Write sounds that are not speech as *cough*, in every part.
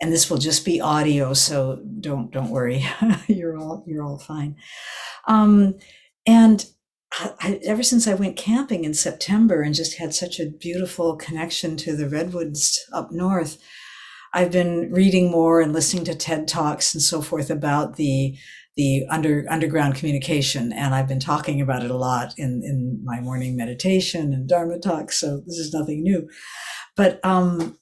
and this will just be audio, so don't don't worry. *laughs* you're all you're all fine. Um, and I, ever since I went camping in September and just had such a beautiful connection to the redwoods up north, I've been reading more and listening to TED talks and so forth about the the under underground communication, and I've been talking about it a lot in in my morning meditation and Dharma talks. So this is nothing new, but um,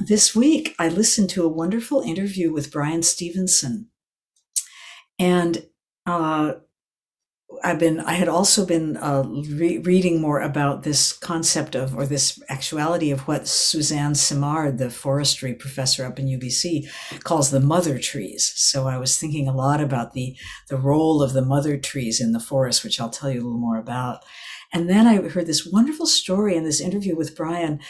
this week I listened to a wonderful interview with Bryan Stevenson, and uh, I've been, I had also been uh, re- reading more about this concept of, or this actuality of what Suzanne Simard, the forestry professor up in UBC, calls the mother trees. So I was thinking a lot about the, the role of the mother trees in the forest, which I'll tell you a little more about. And then I heard this wonderful story in this interview with Bryan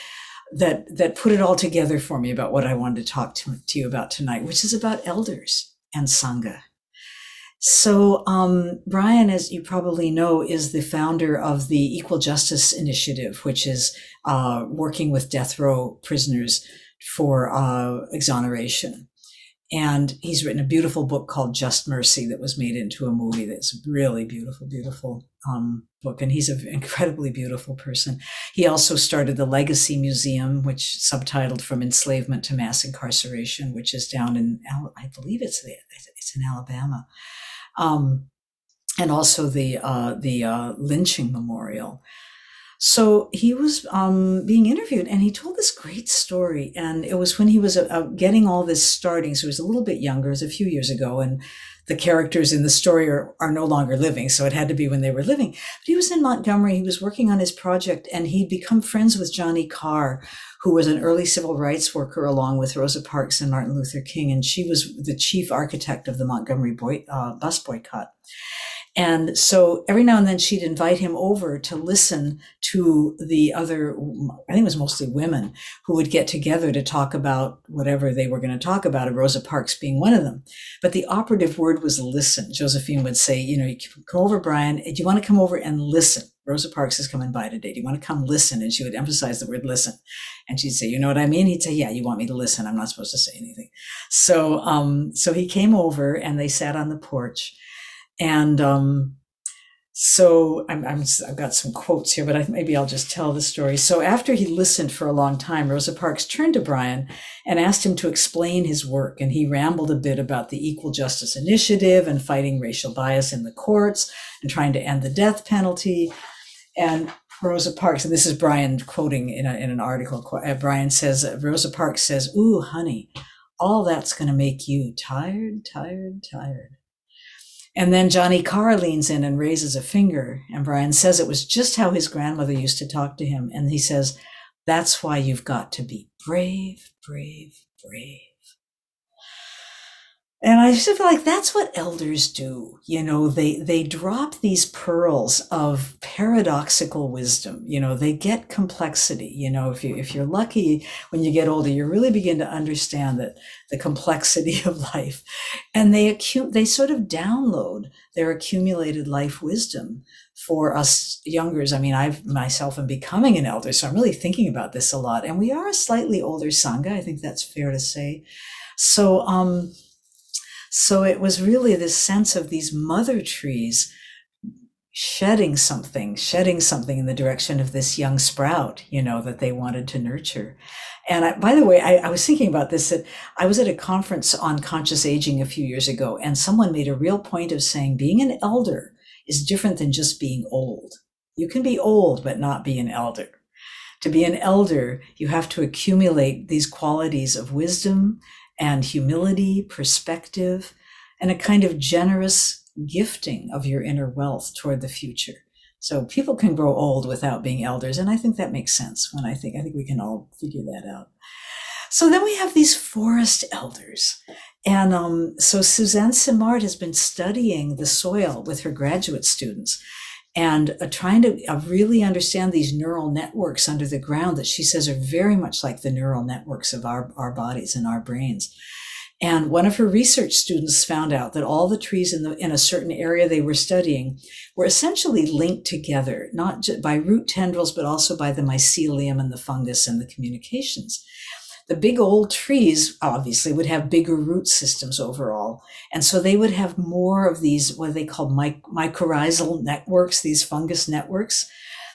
that, that put it all together for me about what I wanted to talk to, to you about tonight, which is about elders and Sangha. So, um, Bryan, as you probably know, is the founder of the Equal Justice Initiative, which is uh, working with death row prisoners for uh, exoneration. And he's written a beautiful book called Just Mercy that was made into a movie that's really beautiful, beautiful um, book. And he's an *laughs* incredibly beautiful person. He also started the Legacy Museum, which subtitled From Enslavement to Mass Incarceration, which is down in, I believe it's, it's in Alabama um, and also the uh, the uh, lynching memorial. So he was um, being interviewed, and he told this great story. And it was when he was uh, getting all this starting. So he was a little bit younger, it was a few years ago, and the characters in the story are, are no longer living. So it had to be when they were living. But he was in Montgomery. He was working on his project, and he'd become friends with Johnnie Carr, who was an early civil rights worker along with Rosa Parks and Martin Luther King. And she was the chief architect of the Montgomery boy, uh, bus boycott. And so every now and then she'd invite him over to listen to the other, I think it was mostly women who would get together to talk about whatever they were going to talk about, and Rosa Parks being one of them. But the operative word was listen. Josephine would say, you know, you come over, Bryan, do you want to come over and listen? Rosa Parks is coming by today. Do you want to come listen? And she would emphasize the word listen. And she'd say, you know what I mean? He'd say, yeah, you want me to listen. I'm not supposed to say anything. So, um, so he came over and they sat on the porch and um, so I'm, i have got some quotes here, but I, maybe I'll just tell the story. So after he listened for a long time, Rosa Parks turned to Bryan and asked him to explain his work. And he rambled a bit about the Equal Justice Initiative and fighting racial bias in the courts and trying to end the death penalty. And Rosa Parks, and this is Bryan quoting in, a, in an article, uh, Bryan says, Rosa Parks says, Ooh, honey, all that's going to make you tired, tired, tired. And then Johnnie Carr leans in and raises a finger. And Bryan says it was just how his grandmother used to talk to him. And he says, That's why you've got to be brave, brave, brave. And I just feel like that's what elders do. You know, they, they drop these pearls of paradoxical wisdom. You know, they get complexity. You know, if you, if you're lucky when you get older, you really begin to understand that the complexity *laughs* of life and they acute, they sort of download their accumulated life wisdom for us youngers. I mean, I've myself am becoming an elder, so I'm really thinking about this a lot. And we are a slightly older Sangha. I think that's fair to say. So, um, so it was really this sense of these mother trees shedding something, shedding something in the direction of this young sprout, you know, that they wanted to nurture. And I, by the way, I, I, was thinking about this that I was at a conference on conscious aging a few years ago, and someone made a real point of saying being an elder is different than just being old. You can be old, but not be an elder. To be an elder, you have to accumulate these qualities of wisdom and humility, perspective, and a kind of generous gifting of your inner wealth toward the future. So people can grow old without being elders. And I think that makes sense when I think, I think we can all figure that out. So then we have these forest elders. And um, so Suzanne Simard has been studying the soil with her graduate students and uh, trying to uh, really understand these neural networks under the ground that she says are very much like the neural networks of our, our bodies and our brains. And one of her research students found out that all the trees in the in a certain area they were studying were essentially linked together, not just by root tendrils, but also by the mycelium and the fungus and the communications. The big old trees obviously would have bigger root systems overall. And so they would have more of these, what they call my, mycorrhizal networks, these fungus networks.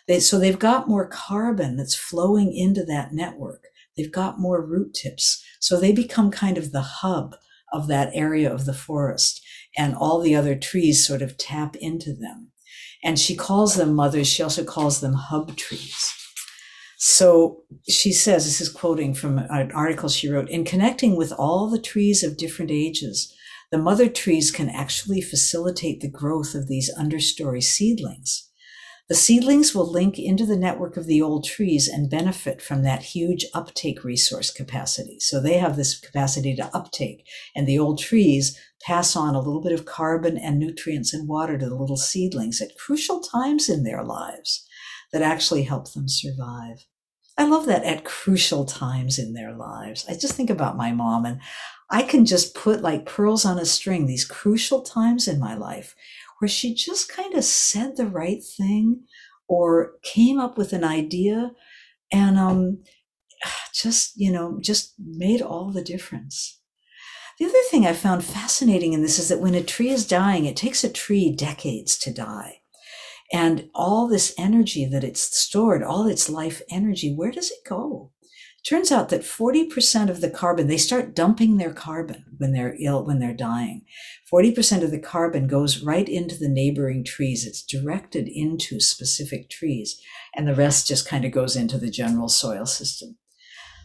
They, so they've got more carbon that's flowing into that network. They've got more root tips. So they become kind of the hub of that area of the forest. And all the other trees sort of tap into them. And she calls them mothers. She also calls them hub trees. So she says, this is quoting from an article she wrote In connecting with all the trees of different ages, the mother trees can actually facilitate the growth of these understory seedlings. The seedlings will link into the network of the old trees and benefit from that huge uptake resource capacity. So they have this capacity to uptake, and the old trees pass on a little bit of carbon and nutrients and water to the little seedlings at crucial times in their lives that actually help them survive. I love that at crucial times in their lives. I just think about my mom and I can just put like pearls on a string, these crucial times in my life where she just kind of said the right thing or came up with an idea and um, *sighs* just, you know, just made all the difference. The other thing I found fascinating in this is that when a tree is dying, it takes a tree decades to die. And all this energy that it's stored, all its life energy, where does it go? Turns out that 40% of the carbon, they start dumping their carbon when they're ill, when they're dying. 40% of the carbon goes right into the neighboring trees. It's directed into specific trees, and the rest just kind of goes into the general soil system.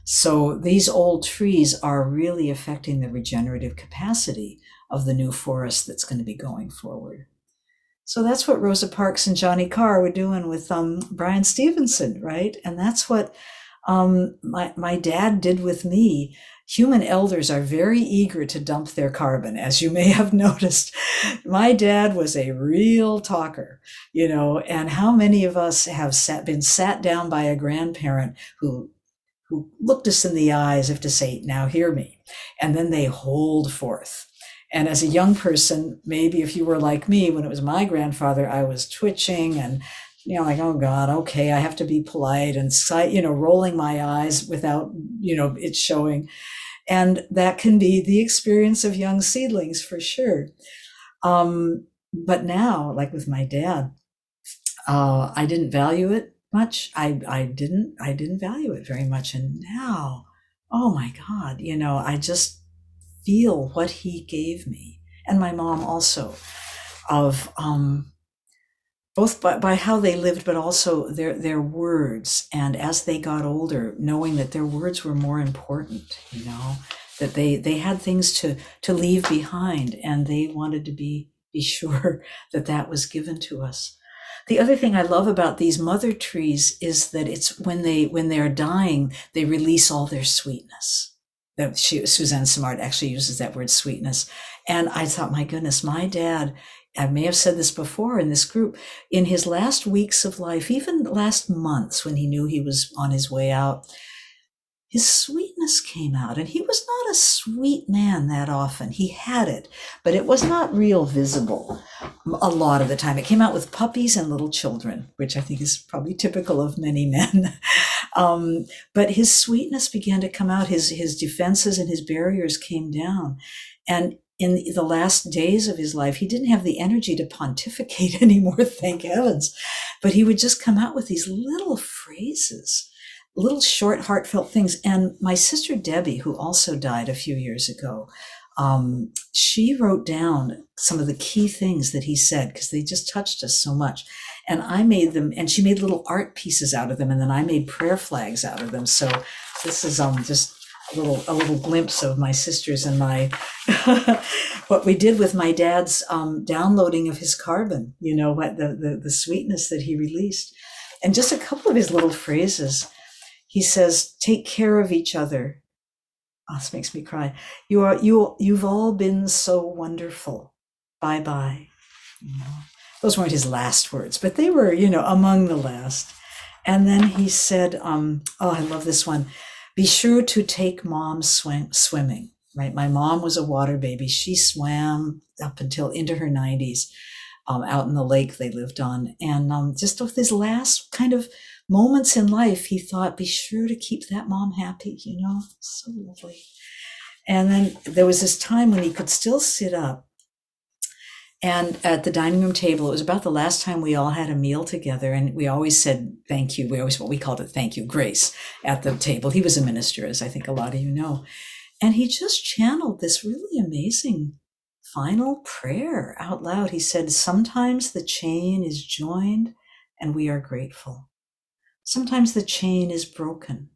So these old trees are really affecting the regenerative capacity of the new forest that's going to be going forward. So that's what Rosa Parks and Johnnie Carr were doing with um, Bryan Stevenson, right? And that's what um, my, my dad did with me. Human elders are very eager to dump their carbon, as you may *laughs* have noticed. My dad was a real talker, you know, and how many of us have sat, been sat down by a grandparent who who looked us in the eyes if to say, now hear me. And then they hold forth and as a young person, maybe if you were like me, when it was my grandfather, I was twitching and, you know, like, oh God, okay, I have to be polite and, you know, rolling my eyes without, you know, it showing. And that can be the experience of young seedlings for sure. Um, but now, like with my dad, uh, I didn't value it much. I, I didn't, I didn't value it very much. And now, oh my God, you know, I just, feel what he gave me, and my mom also, of um, both by, by how they lived, but also their their words. And as they got older, knowing that their words were more important, you know, that they they had things to to leave behind, and they wanted to be be *laughs* sure that that was given to us. The other thing I love about these mother trees is that it's when they when they're dying, they release all their sweetness she, Suzanne Simard actually uses that word sweetness. And I thought, my goodness, my dad, I may have said this before in this group, in his last weeks of life, even last months when he knew he was on his way out, his sweetness came out. And he was not a sweet man that often. He had it, but it was not real visible a lot of the time. It came out with puppies and little children, which I think is probably typical of many men. *laughs* um, but his sweetness began to come out. His, his defenses and his barriers came down. And in the last days of his life, he didn't have the energy to pontificate *laughs* anymore, thank heavens. But he would just come out with these little phrases little short, heartfelt things. And my sister Debbie, who also died a few years ago, um, she wrote down some of the key things that he said because they just touched us so much. And I made them, and she made little art pieces out of them, and then I made prayer flags out of them. So this is um just a little a little glimpse of my sisters and my *laughs* what we did with my dad's um, downloading of his carbon. You know what the, the the sweetness that he released, and just a couple of his little phrases he says, take care of each other. Oh, this makes me cry. You are you you've all been so wonderful. Bye bye. You know, those weren't his last words, but they were, you know, among the last. And then he said, um, oh, I love this one. Be sure to take mom swim, swimming, right? My mom was a water baby. She swam up until into her 90s um, out in the lake they lived on. And um, just with his last kind of moments in life, he thought, be sure to keep that mom happy, you know? So lovely. And then there was this time when he could still sit up. And at the dining room table, it was about the last time we all had a meal together. And we always said thank you. We always, what we called it thank you, grace at the table. He was a minister, as I think a lot of you know. And he just channeled this really amazing final prayer out loud. He said, Sometimes the chain is joined and we are grateful. Sometimes the chain is broken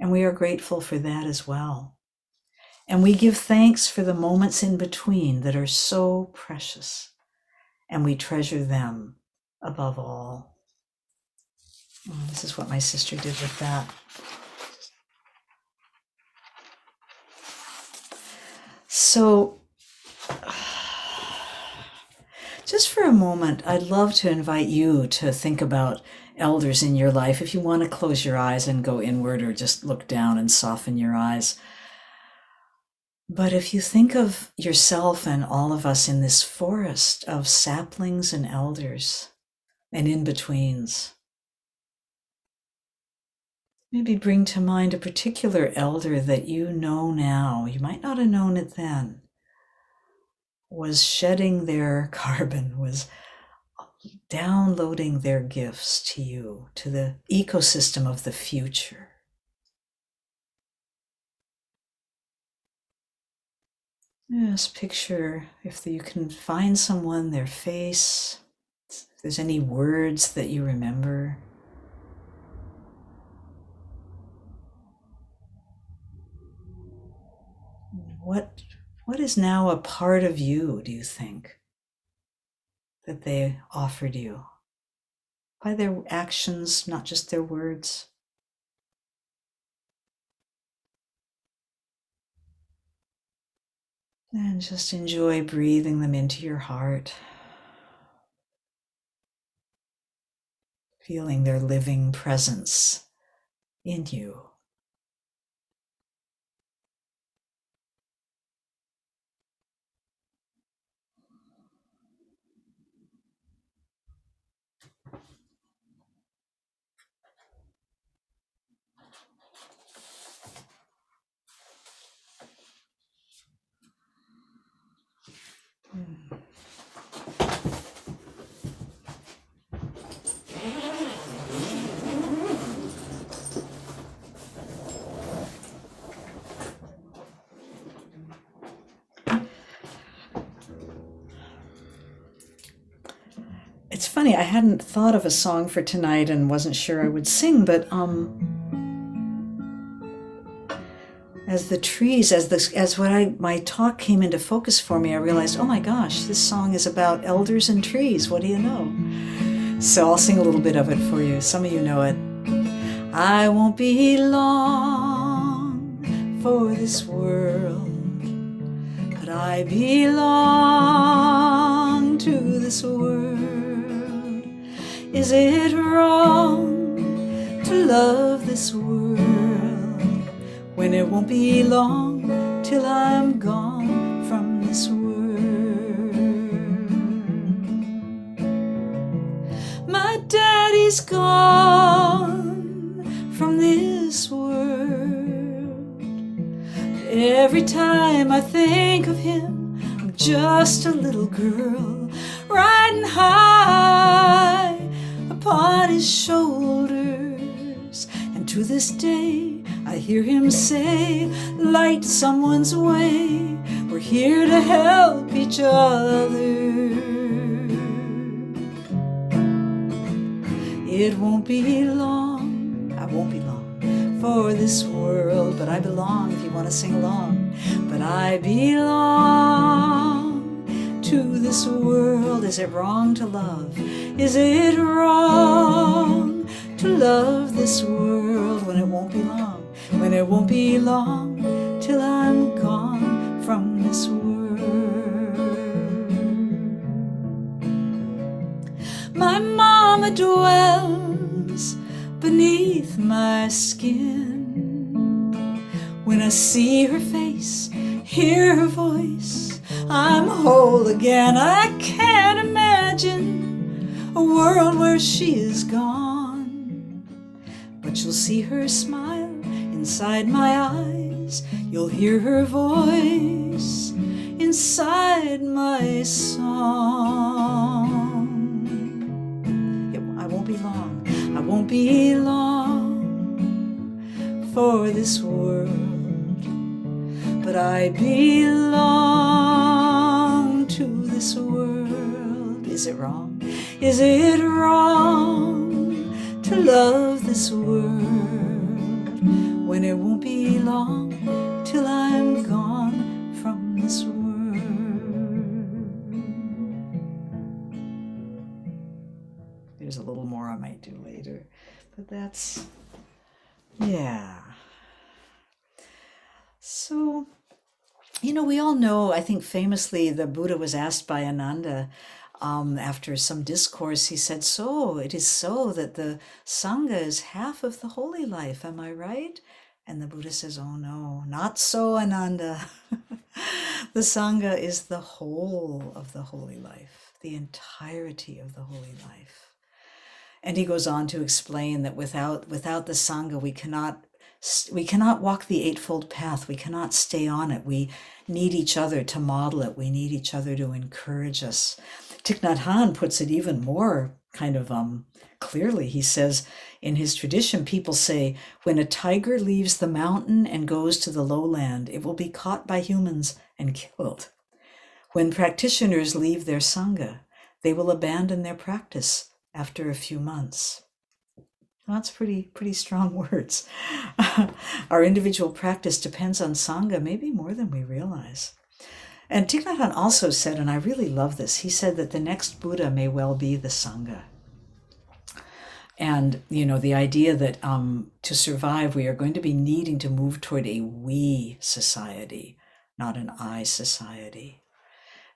and we are grateful for that as well. And we give thanks for the moments in between that are so precious, and we treasure them above all. Oh, this is what my sister did with that. So, just for a moment, I'd love to invite you to think about elders in your life. If you want to close your eyes and go inward or just look down and soften your eyes. But if you think of yourself and all of us in this forest of saplings and elders and in betweens, maybe bring to mind a particular elder that you know now, you might not have known it then, was shedding their *laughs* carbon, was downloading their gifts to you, to the ecosystem of the future. Just picture if you can find someone, their face, if there's any words that you remember. What, what is now a part of you, do you think, that they offered you? By their actions, not just their words. And just enjoy breathing them into your heart. Feeling their living presence in you. It's funny, I hadn't thought of a song for tonight and wasn't sure I would sing, but um as the trees, as this as what I my talk came into focus for me, I realized, oh my gosh, this song is about elders and trees. What do you know? So I'll sing a little bit of it for you. Some of you know it. I won't be long for this world, but I belong to this world. Is it wrong to love this world when it won't be long till I'm gone from this world? My daddy's gone from this world. Every time I think of him, I'm just a little girl riding high upon his shoulders. And to this day, I hear him say, Light someone's way. We're here to help each other. It won't be long, I won't be long for this world, but I belong if you want to sing along. But I belong to this world. Is it wrong to love? Is it wrong to love this world when it won't be long? When it won't be long till I'm gone from this world. My mama dwells beneath my skin. When I see her face, hear her voice, I'm whole again. I can't imagine a world where she is gone. But you'll see her smile inside my eyes. You'll hear her voice inside my song. It, I won't be long, I won't be long for this world, but I belong Is it wrong? Is it wrong to love this world when it won't be long till I'm gone from this world? There's a little more I might do later, but that's, yeah. So, you know, we all know, I think famously, the Buddha was asked by Ananda um, after some discourse, he said, So, it is so that the Sangha is half of the holy life, am I right? And the Buddha says, Oh no, not so, Ananda. *laughs* the Sangha is the whole of the holy life, the entirety of the holy life. And he goes on to explain that without without the sangha, we cannot we cannot walk the eightfold path. We cannot stay on it. We need each other to model it. We need each other to encourage us. Thich Nhat Hanh puts it even more kind of um, clearly. He says in his tradition, people say, when a tiger leaves the mountain and goes to the lowland, it will be caught by humans and killed. When practitioners leave their sangha, they will abandon their practice after a few months. That's pretty pretty strong *laughs* words. Our individual practice depends on sangha maybe more than we realize. And Thich Nhat Hanh also said, and I really love this, he said that the next Buddha may well be the Sangha. And, you know, the idea that um, to survive, we are going to be needing to move toward a we society, not an I society.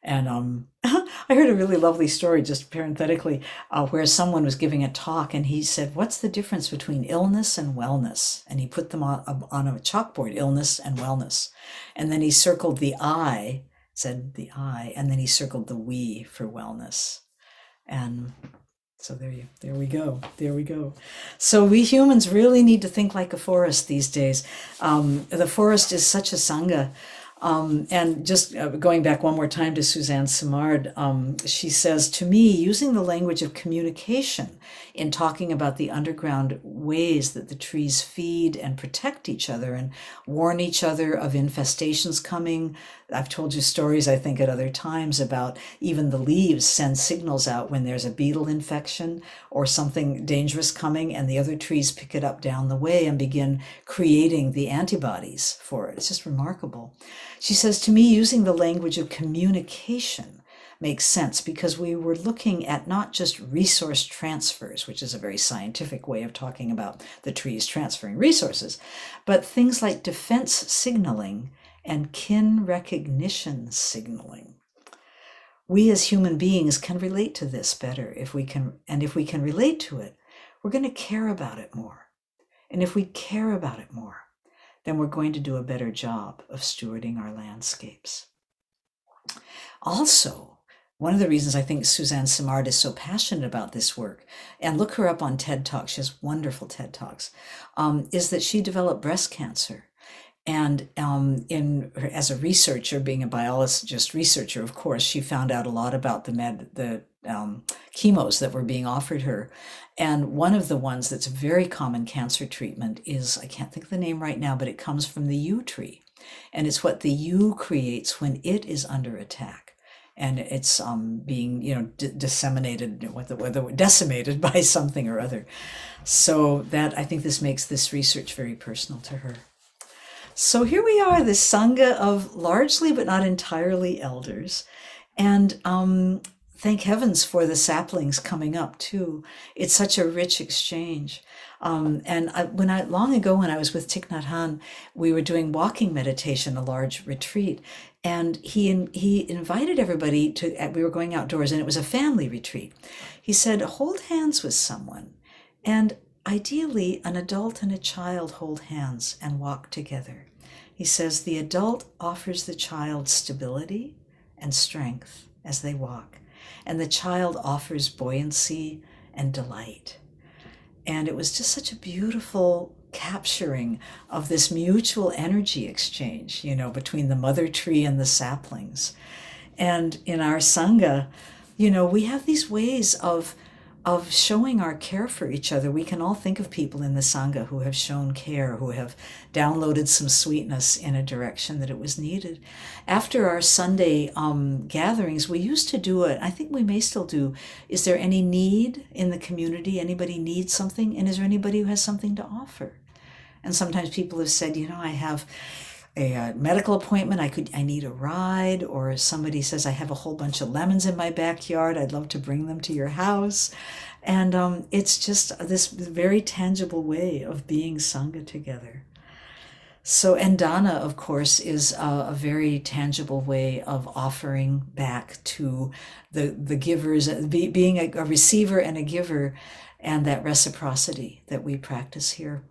And um, *laughs* I heard a really lovely story, just parenthetically, uh, where someone was giving a talk and he said, What's the difference between illness and wellness? And he put them on, on a chalkboard, illness and wellness. And then he circled the I, said the I, and then he circled the we for wellness. And so there you there we go. There we go. So we humans really need to think like a forest these days. Um, the forest is such a sangha. Um, and just uh, going back one more time to Suzanne Simard, um, she says to me, using the language of communication in talking about the underground ways that the trees feed and protect each other and warn each other of infestations coming. I've told you stories, I think, at other times about even the leaves send signals out when there's a beetle infection or something dangerous coming, and the other trees pick it up down the way and begin creating the antibodies for it. It's just remarkable. She says to me, using the language of communication makes sense because we were looking at not just resource transfers, which is a very scientific way of talking about the trees transferring resources, but things like defense signaling and kin recognition signaling. We as human beings can relate to this better if we can, and if we can relate to it, we're going to care about it more. And if we care about it more, then we're going to do a better job of stewarding our landscapes. Also, one of the reasons I think Suzanne Simard is so passionate about this work, and look her up on TED Talks, she has wonderful TED Talks, um, is that she developed breast cancer. And um, in as a researcher, being a biologist researcher, of course, she found out a lot about the med the um, chemos that were being offered her. And one of the ones that's a very common cancer treatment is, I can't think of the name right now, but it comes from the yew tree. And it's what the yew creates when it is under attack. And it's um, being, you know, d- disseminated, whether, whether decimated *laughs* by something or other. So that I think this makes this research very personal to her. So here we are, the Sangha of largely but not entirely elders. And um, thank heavens for the saplings coming up too. It's such a rich exchange. Um, and I, when I long ago when I was with Thich Nhat Hanh, we were doing walking meditation, a large retreat, and he he invited everybody to. We were going outdoors, and it was a family retreat. He said, "Hold hands with someone," and ideally, an adult and a child hold hands and walk together. He says the adult offers the child stability and strength as they walk and the child offers buoyancy and delight. And it was just such a beautiful capturing of this mutual energy exchange, you know, between the mother tree and the saplings. And in our Sangha, you know, we have these ways of of showing our care for each other. We can all think of people in the Sangha who have shown care, who have downloaded some sweetness in a direction that it was needed. After our Sunday um, gatherings, we used to do it, I think we may still do. Is there any need in the community? Anybody needs something? And is there anybody who has something to offer? And sometimes people have said, you know, I have a uh, medical appointment i could i need a ride or somebody says i have a whole bunch of lemons in my backyard i'd love to bring them to your house. And um, it's just this very tangible way of being sangha together. So and dana of course is a, a, very tangible way of offering back to the the givers be, being a, a receiver and a giver and that reciprocity that we practice here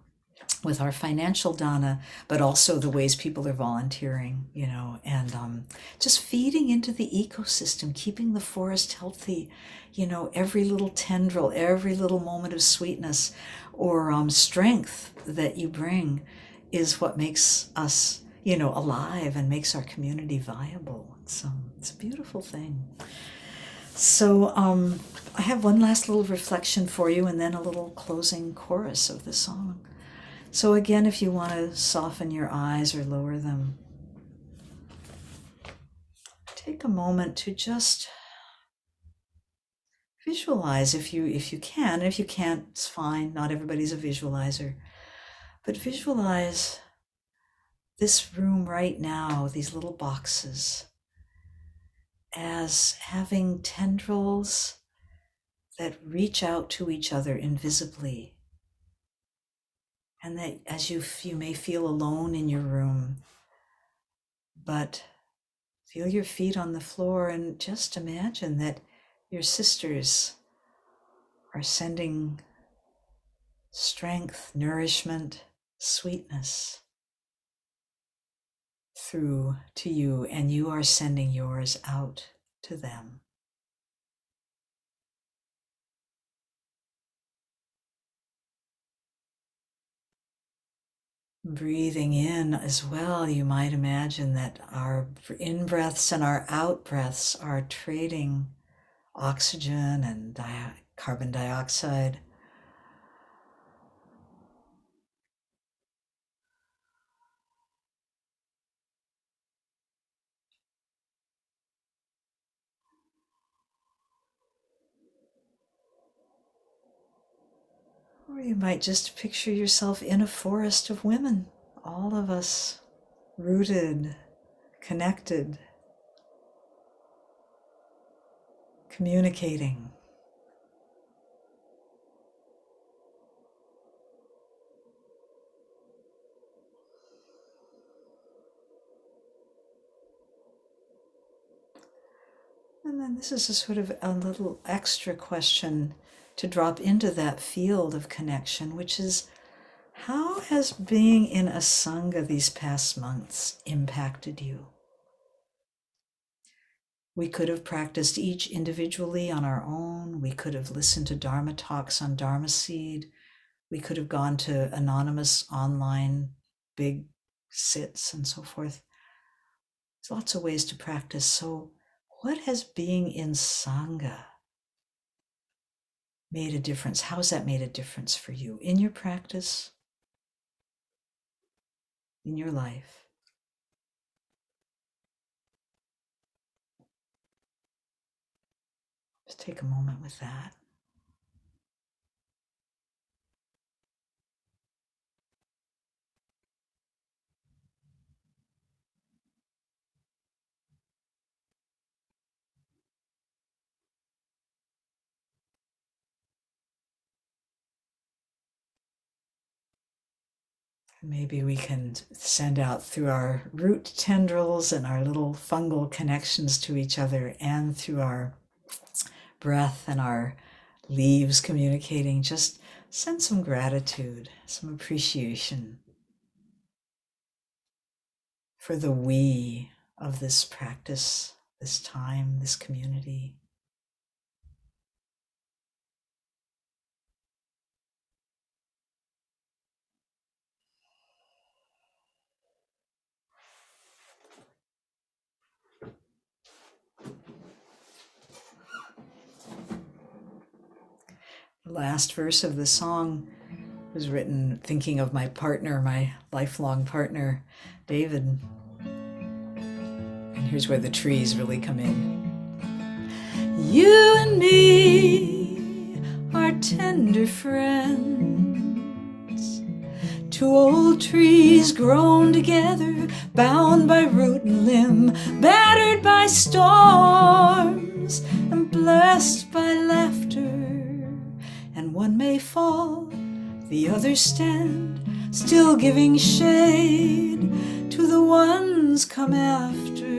with our financial dana, but also the ways people are volunteering, you know, and um, just feeding into the ecosystem, keeping the forest healthy, you know, every little tendril, every little moment of sweetness or um, strength that you bring is what makes us, you know, alive and makes our community viable. So it's a beautiful thing. So um, I have one last little reflection for you and then a little closing chorus of the song. So, again, if you want to soften your eyes or lower them, take a moment to just visualize if you if you can. If you can't it's fine. Not everybody's a visualizer. But visualize this room right now these little boxes as having tendrils that reach out to each other invisibly and that as you you may feel alone in your room but feel your feet on the floor and just imagine that your sisters are sending strength nourishment sweetness through to you and you are sending yours out to them breathing in as well, you might imagine that our in breaths and our out breaths are trading oxygen and di- carbon dioxide. Or you might just picture yourself in a forest of women, all of us rooted, connected, communicating. And then this is a sort of a little extra question to drop into that field of connection, which is how has being in a Sangha these past months impacted you? We could have practiced each individually on our own. We could have listened to Dharma talks on Dharma Seed. We could have gone to anonymous online big sits and so forth. There's lots of ways to practice. So, what has being in Sangha made a difference? How has that made a difference for you in your practice, in your life? Just take a moment with that. Maybe we can send out through our root tendrils and our little fungal connections to each other and through our breath and our leaves communicating, just send some gratitude, some appreciation for the we of this practice, this time, this community. Last verse of the song was written thinking of my partner, my lifelong partner, David. And here's where the trees really come in. You and me are tender friends. Two old trees grown together, bound by root and limb, battered by storms, and blessed by laughter. One may fall the others stand, still giving shade to the ones come after.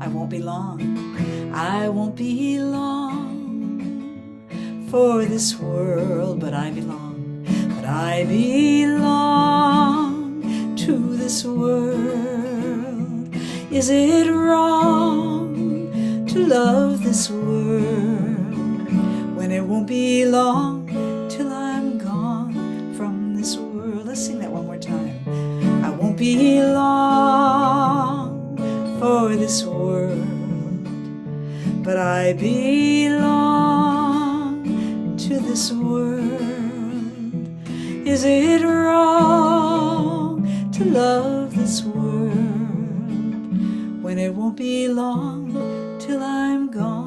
I won't be long, I won't be long for this world, but I belong, but I belong to this world. Is it wrong to love this world when it won't be long? Till I'm gone from this world. Let's sing that one more time. I won't be long for this world, but I belong to this world. Is it wrong to love this world when it won't be long till I'm gone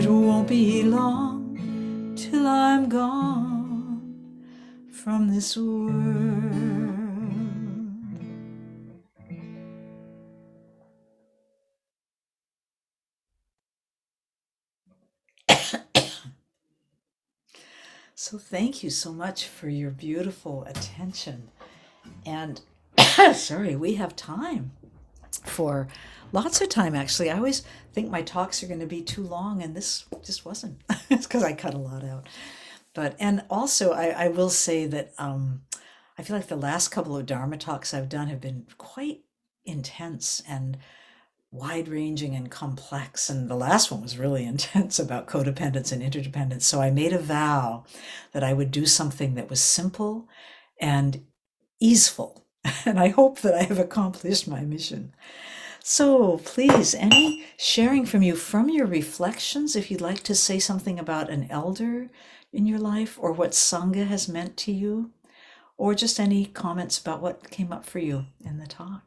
It won't be long till I'm gone from this world. *coughs* so, thank you so much for your beautiful attention. And *coughs* sorry, we have time for lots of time actually. I always think my talks are going to be too long, and this just wasn't. *laughs* it's because I cut a lot out but and also I, I will say that um, I feel like the last couple of Dharma talks I've done have been quite intense and wide ranging and complex. And the last one was really *laughs* intense about codependence and interdependence. So I made a vow that I would do something that was simple and easeful. *laughs* And I hope that I have accomplished my mission. So please, any sharing from you from your reflections, if you'd like to say something about an elder in your life or what Sangha has meant to you, or just any comments about what came up for you in the talk.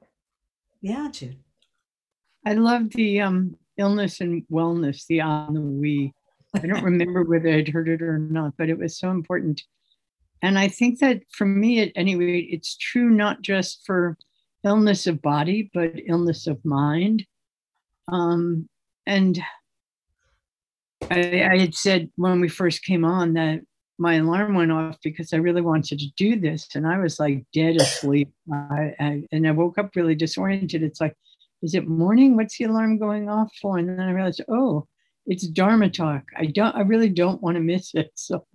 Yeah, Jude. I love the um, illness and wellness, the on the we. I don't *laughs* remember whether I'd heard it or not, but it was so important. And I think that for me, at any rate, it's true not just for illness of body, but illness of mind. Um, and I, I, had said when we first came on that my alarm went off because I really wanted to do this, and I was like dead asleep. I, I, and I woke up really disoriented. It's like, is it morning? What's the alarm going off for? And then I realized, oh, it's Dharma talk. I don't. I really don't want to miss it. *laughs* So,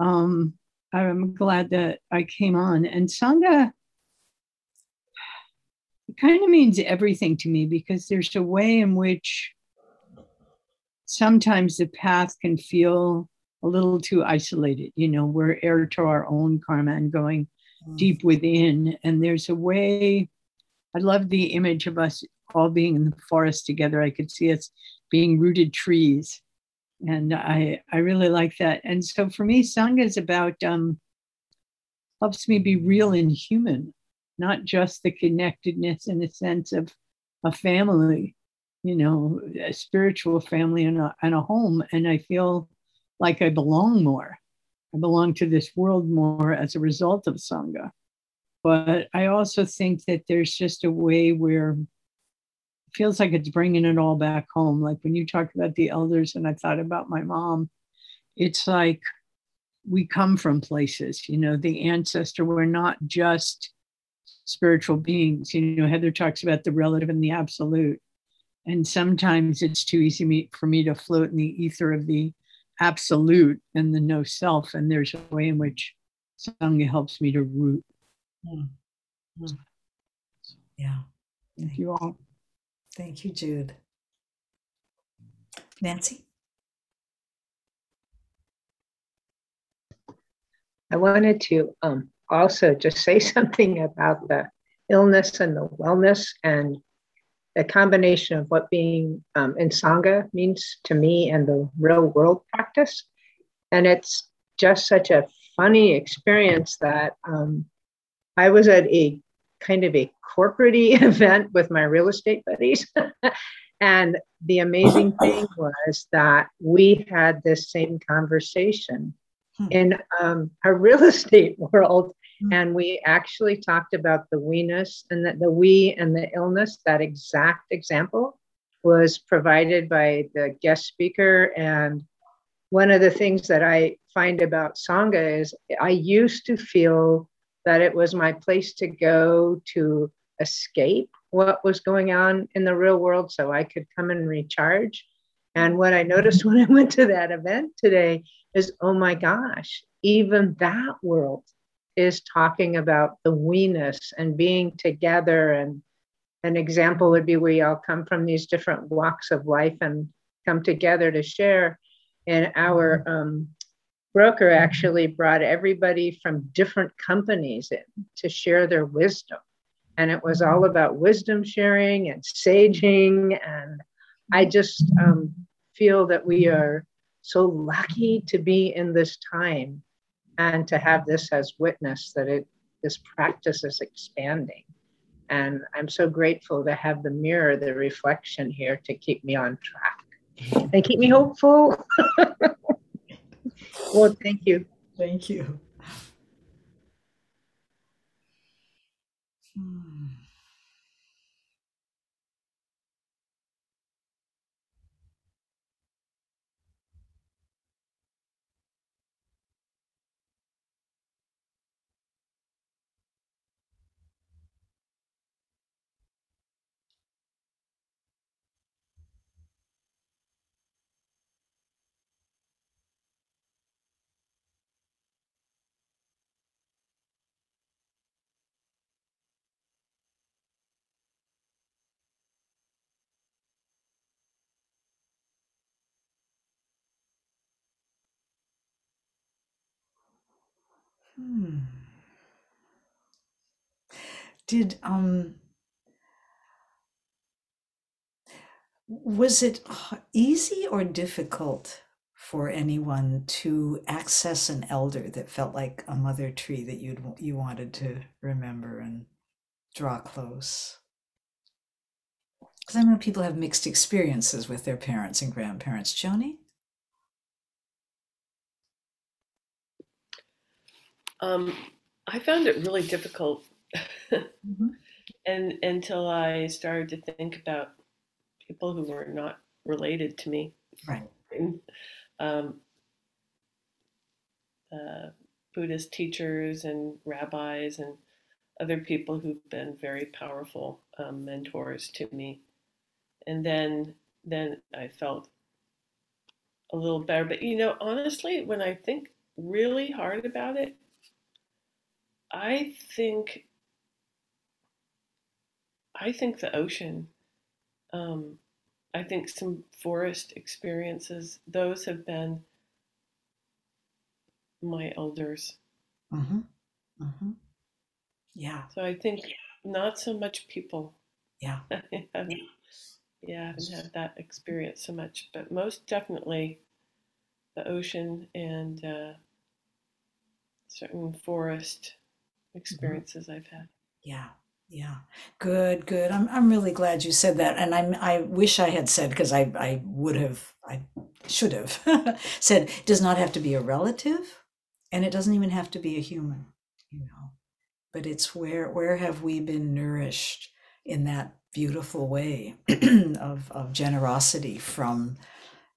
um, I'm glad that I came on. And Sangha it kind of means everything to me because there's a way in which sometimes the path can feel a little too isolated. You know, we're heir to our own karma and going mm. deep within. And there's a way, I love the image of us all being in the forest together. I could see us being rooted trees. And I, I really like that. And so for me, Sangha is about, um, helps me be real and human, not just the connectedness in the sense of a family, you know, a spiritual family and a, and a home. And I feel like I belong more. I belong to this world more as a result of Sangha. But I also think that there's just a way where feels like it's bringing it all back home. Like when you talk about the elders, and I thought about my mom, it's like we come from places, you know, the ancestor, we're not just spiritual beings. You know, Heather talks about the relative and the absolute. And sometimes it's too easy for me to float in the ether of the absolute and the no self. And there's a way in which Sangha helps me to root. Mm. Mm. Yeah. Thank, Thank you all. Thank you, Jude. Nancy? I wanted to um, also just say *laughs* something about the illness and the wellness and the combination of what being um, in Sangha means to me and the real world practice. And it's just such a funny experience that um, I was at a kind of a corporate *laughs* event with my real estate buddies. *laughs* and the amazing *laughs* thing was that we had this same conversation hmm. in um, a real estate world. Hmm. And we actually talked about the weeness and that the we and the illness, that exact example was provided by the guest speaker. And one of the things that I find about Sangha is I used to feel that it was my place to go to escape what was going on in the real world so I could come and recharge. And what I noticed when I went to that event today is oh my gosh, even that world is talking about the weeness and being together. And an example would be we all come from these different walks of life and come together to share. And our um, broker actually brought everybody from different companies in to share their wisdom. And it was all about wisdom sharing and saging. And I just um, feel that we are so lucky to be in this time and to have this as witness that it this practice is expanding. And I'm so grateful to have the mirror, the reflection here to keep me on track and keep me hopeful. *laughs* Well, thank you. Thank you. Hmm. Hmm. Did um was it easy or difficult for anyone to access an elder that felt like a mother tree that you'd you wanted to remember and draw close? Because I know people have mixed experiences with their parents and grandparents. Joni? Um, I found it really difficult, mm-hmm. *laughs* and until I started to think about people who were not related to me, right? And, um, uh, Buddhist teachers and rabbis and other people who've been very powerful um, mentors to me, and then then I felt a little better. But you know, honestly, when I think really hard about it, I think I think the ocean. Um, I think some forest experiences. Those have been my elders. Mm-hmm. Mm-hmm. Yeah. So I think not so much people. Yeah. *laughs* I haven't, yeah, I haven't had that experience so much, but most definitely the ocean and uh, certain forest Mm-hmm. experiences I've had. Yeah. Yeah. Good, good. I'm I'm really glad you said that. And I'm I wish I had said because I I would have I should have *laughs* said it does not have to be a relative and it doesn't even have to be a human, you know. But it's where where have we been nourished in that beautiful way *clears throat* of of generosity from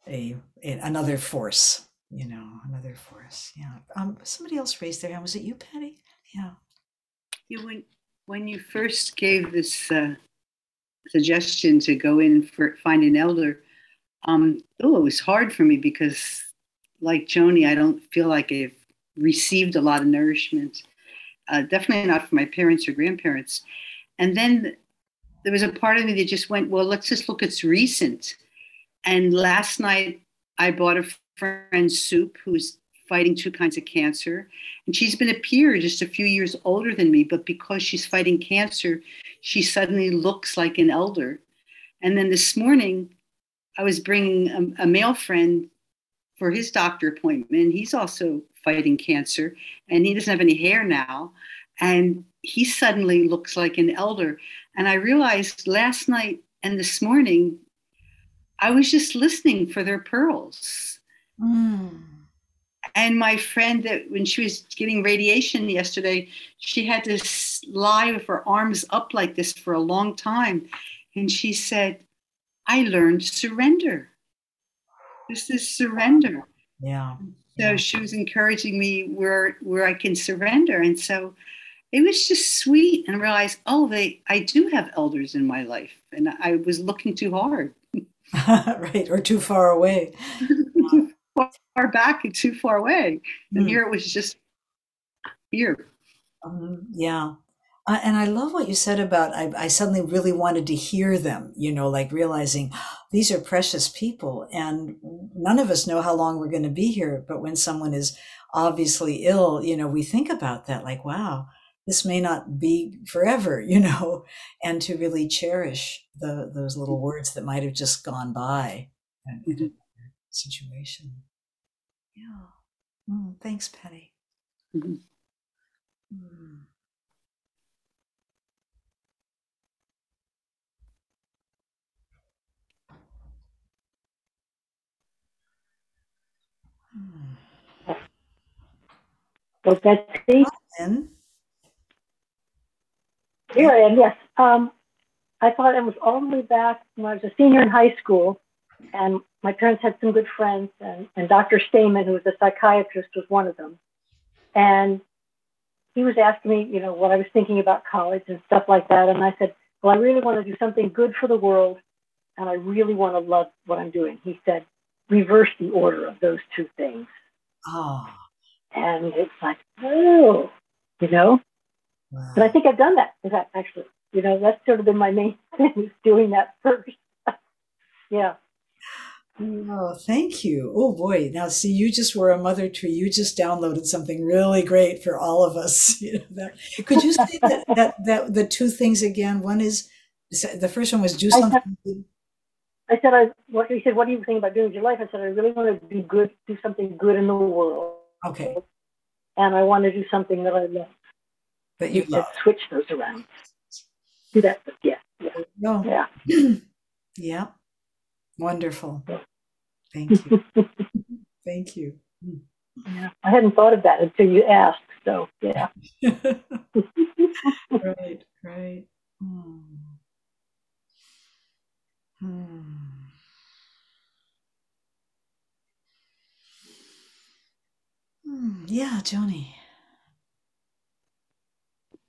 a, a another force, you know, another force. Yeah. Um somebody else raised their hand. Was it you, Patty? Yeah you when when you first gave this uh, suggestion to go in for find an elder, um, oh, it was hard for me because, like Joni, I don't feel like I've received a lot of nourishment. Uh, definitely not from my parents or grandparents. And then there was a part of me that just went, well, let's just look at recent. And last night I bought a friend soup who's fighting two kinds of cancer. And she's been a peer just a few years older than me, but because she's fighting cancer, she suddenly looks like an elder. And then this morning, I was bringing a, a male friend for his doctor appointment. He's also fighting cancer and he doesn't have any hair now. And he suddenly looks like an elder. And I realized last night and this morning, I was just listening for their pearls. Mm. And my friend, that when she was getting radiation yesterday, she had to lie with her arms up like this for a long time. And she said, I learned surrender. This is surrender. Yeah. So yeah. she was encouraging me where where I can surrender. And so it was just sweet and realize, oh, they I do have elders in my life. And I was looking too hard. *laughs* right, or too far away. *laughs* far back and too far away. And mm. here it was just here. Um, yeah. Uh, and I love what you said about I, I, suddenly really wanted to hear them, you know, like realizing these are precious people and none of us know how long we're going to be here. But when someone is obviously ill, you know, we think about that like, wow, this may not be forever, *laughs* you know, and to really cherish the, those little words that might have just gone by in mm-hmm. a situation. Yeah. Mm, thanks, Penny. Mm-hmm. Mm. So Betsy? Here I am, yes. Um, I thought it was all the way back when I was a senior in high school, and my parents had some good friends, and, and Dr. Stamen, who was a psychiatrist, was one of them. And he was asking me, you know, what I was thinking about college and stuff like that. And I said, well, I really want to do something good for the world, and I really want to love what I'm doing. He said, reverse the order of those two things. Oh. And it's like, oh, you know? Wow. And I think I've done that. In actually, you know, that's sort of been my main *laughs* thing is doing that first. *laughs* yeah. Oh, thank you. Oh boy. Now see, you just were a mother tree. You just downloaded something really great for all of us. *laughs* You know, that, could you say that, that, that the two things again? One is the first one was do something. I said, I, what, he said, what do you think about doing with your life? I said, I really want to do good, do something good in the world. Okay. And I want to do something that I love. That you love. Switch those around. Do that. Yeah. Yeah. Oh. Yeah. *clears throat* yeah. Wonderful. Thank you. *laughs* Thank you. Yeah. I hadn't thought of that until you asked. So, yeah. *laughs* right, right. Hmm. Hmm. Hmm. Yeah, Joni.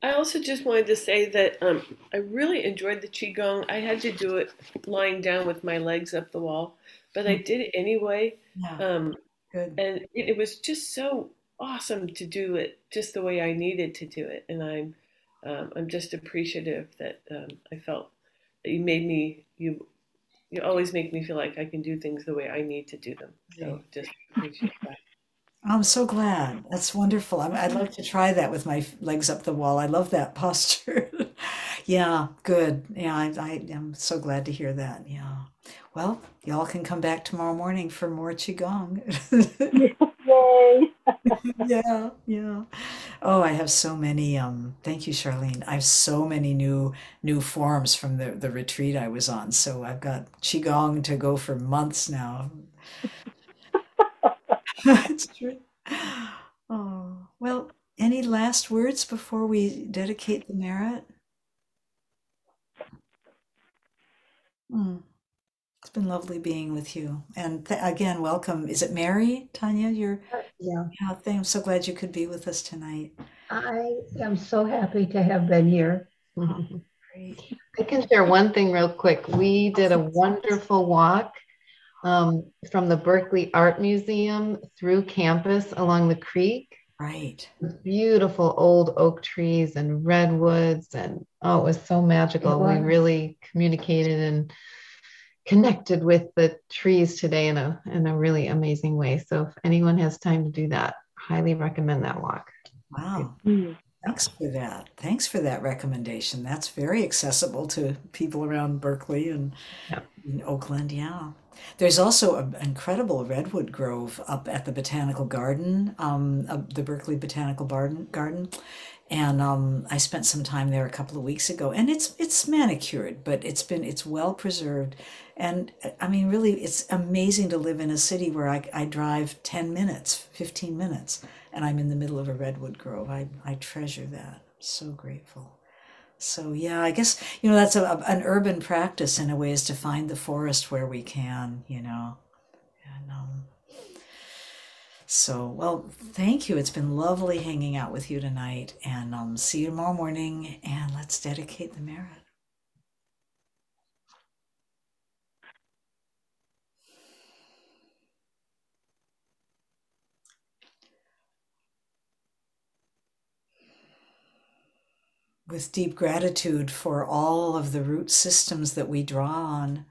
I also just wanted to say that um, I really enjoyed the qigong. I had to do it lying down with my legs up the wall, but I did it anyway. Yeah. Um, Good. And it, it, was just so awesome to do it just the way I needed to do it, and I'm um, I'm just appreciative that um, I felt that you made me you you always make me feel like I can do things the way I need to do them. So just appreciate that. I'm so glad. That's wonderful. I would like to try that with my legs up the wall. I love that *laughs* posture. yeah, good. Yeah, I, I am so glad to hear that. Yeah. Well, y'all can come back tomorrow morning for more Qigong. *laughs* Yay. *laughs* yeah, yeah. Oh, I have so many. Um, thank you, Charlene. I have so many new new forms from the, the retreat I was on. So I've got Qigong to go for months now. It's *laughs* true. Oh, well, any last words before we dedicate the merit? Hmm. It's been lovely being with you. And th- again, welcome. Is it Mary, Tanya? You're yeah. yeah. I'm so glad you could be with us tonight. I am so happy to have been here. *laughs* Great. I can share one thing real quick. We did a wonderful walk um, from the Berkeley Art Museum through campus along the creek. Right. Beautiful old oak trees and redwoods. And oh, it was so magical. Was. We really communicated and connected with the trees today in a in a really amazing way. So if anyone has time to do that, highly recommend that walk. Wow. Mm. Thanks for that. Thanks for that recommendation. That's very accessible to people around Berkeley and Yep. in Oakland. Yeah. There's also an incredible redwood grove up at the Botanical Garden, um, uh, the Berkeley Botanical Garden. Garden, and um, I spent some time there a couple of weeks ago, and it's it's manicured, but it's been it's well preserved, and I mean, really, it's amazing to live in a city where I, I drive ten minutes, fifteen minutes, and I'm in the middle of a redwood grove. I I treasure that. I'm so grateful. So yeah, I guess you know that's a, an urban practice in a way is to find the forest where we can, you know. And um, so well, thank you. It's been lovely hanging out with you tonight, and um, see you tomorrow morning. And let's dedicate the merit. With deep gratitude for all of the root systems that we draw on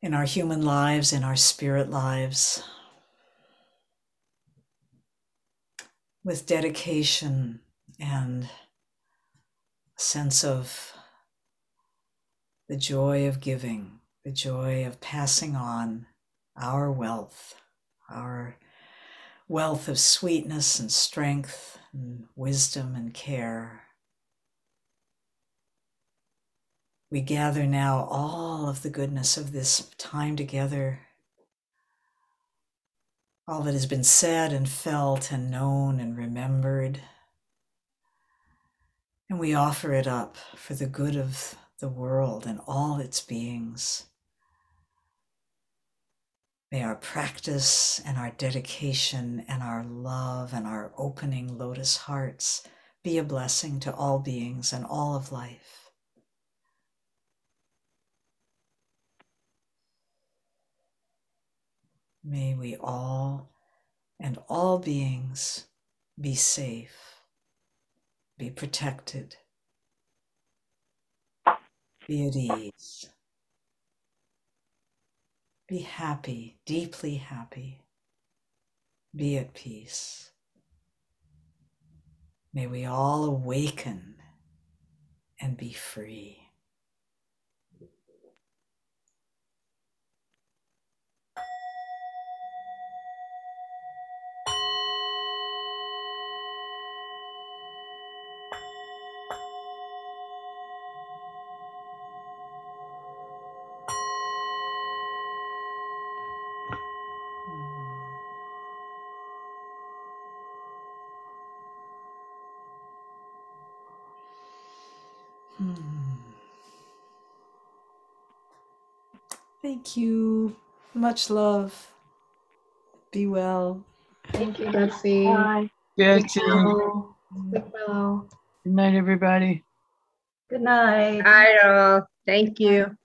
in our human lives, in our spirit lives, with dedication and a sense of the joy of giving, the joy of passing on our wealth, our wealth of sweetness and strength and wisdom and care we gather now all of the goodness of this time together, all that has been said and felt and known and remembered. And we offer it up for the good of the world and all its beings. May our practice and our dedication and our love and our opening lotus hearts be a blessing to all beings and all of life. May we all and all beings be safe, be protected, be at ease, be happy, deeply happy, be at peace. May we all awaken and be free. Thank you. Much love. Be well. Thank you, Betsy. Bye. Good, Sleep well. Sleep well. Good night, everybody. Good night. Hi, all. Thank you.